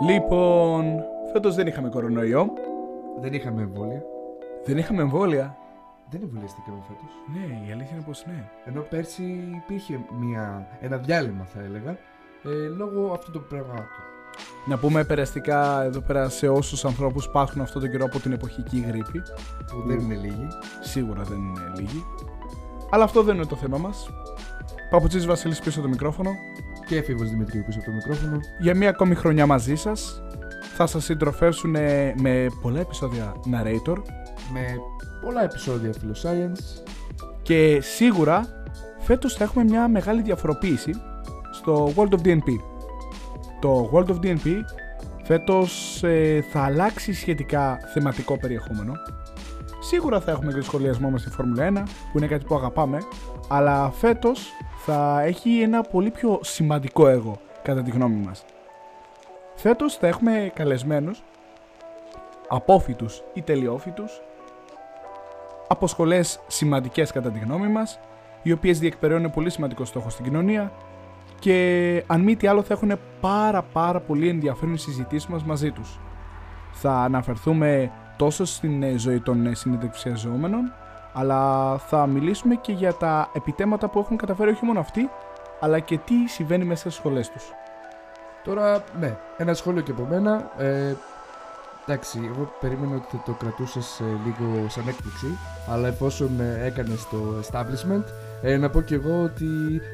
Λοιπόν, φέτος δεν είχαμε κορονοϊό. Δεν είχαμε εμβόλια. Δεν είχαμε εμβόλια. Δεν εμβολιαστήκαμε φέτος. Ναι, η αλήθεια είναι πως ναι. Ενώ πέρσι υπήρχε μια, ένα διάλειμμα, θα έλεγα, ε, λόγω αυτού του πραγμάτου. Να πούμε περαστικά εδώ πέρα σε όσους ανθρώπους πάσχουν αυτό τον καιρό από την εποχική γρήπη. Που δεν είναι λίγοι. Σίγουρα δεν είναι λίγοι. Αλλά αυτό δεν είναι το θέμα μας. Παπουτσής Βασίλης πίσω το μικρόφωνο. Και έφηβος Δημητρίου πίσω από το μικρόφωνο. Για μία ακόμη χρονιά μαζί σας. Θα σας συντροφεύσουν με πολλά επεισόδια narrator. Με πολλά επεισόδια Philoscience. Και σίγουρα φέτος θα έχουμε μια μεγάλη διαφοροποίηση στο World of DNP. Το World of DNP φέτος ε, θα αλλάξει σχετικά θεματικό περιεχόμενο. Σίγουρα θα έχουμε και το σχολιασμό μας στη Φόρμουλα 1 που είναι κάτι που αγαπάμε αλλά φέτος θα έχει ένα πολύ πιο σημαντικό έργο κατά τη γνώμη μας. Φέτος θα έχουμε καλεσμένους απόφοιτους ή τελειόφοιτους από σχολές σημαντικές κατά τη γνώμη μας οι οποίες διεκπαιρεώνουν πολύ σημαντικό στόχο στην κοινωνία και αν μη τι άλλο θα έχουν πάρα πάρα πολύ ενδιαφέρον συζητήσεις μας μαζί τους. Θα αναφερθούμε τόσο στην ε, ζωή των ε, συνεντευξιαζόμενων αλλά θα μιλήσουμε και για τα επιτέματα που έχουν καταφέρει όχι μόνο αυτοί αλλά και τι συμβαίνει μέσα στις σχολές τους. Τώρα, ναι, ένα σχόλιο και από μένα. Ε, εντάξει, εγώ περίμενα ότι θα το κρατούσες λίγο σαν έκπληξη, αλλά εφόσον ε, έκανες το establishment, ε, να πω και εγώ ότι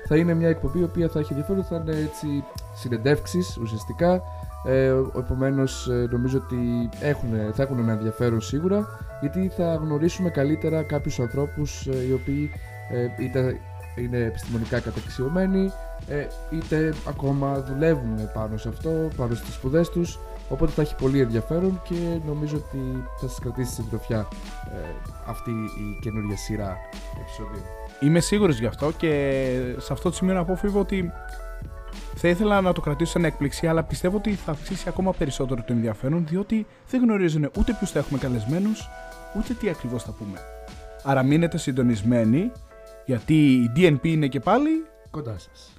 θα είναι μια εκπομπή η οποία θα έχει ενδιαφέρον, θα είναι έτσι συνεντεύξεις ουσιαστικά. Ε, Επομένως, ε, νομίζω ότι έχουν, θα έχουν ένα ενδιαφέρον σίγουρα, γιατί θα γνωρίσουμε καλύτερα κάποιους ανθρώπους ε, οι οποίοι ε, είτε είναι επιστημονικά καταξιωμένοι, ε, είτε ακόμα δουλεύουν πάνω σε αυτό, πάνω στις σπουδές τους οπότε θα έχει πολύ ενδιαφέρον και νομίζω ότι θα σας κρατήσει συντροφιά ε, αυτή η καινούργια σειρά επεισόδιο. Είμαι σίγουρος γι' αυτό και σε αυτό το σημείο να πω φίβο ότι θα ήθελα να το κρατήσω σαν έκπληξη, αλλά πιστεύω ότι θα αυξήσει ακόμα περισσότερο το ενδιαφέρον, διότι δεν γνωρίζουν ούτε ποιους θα έχουμε καλεσμένους, ούτε τι ακριβώς θα πούμε. Άρα μείνετε συντονισμένοι, γιατί η DNP είναι και πάλι Κοντά σας.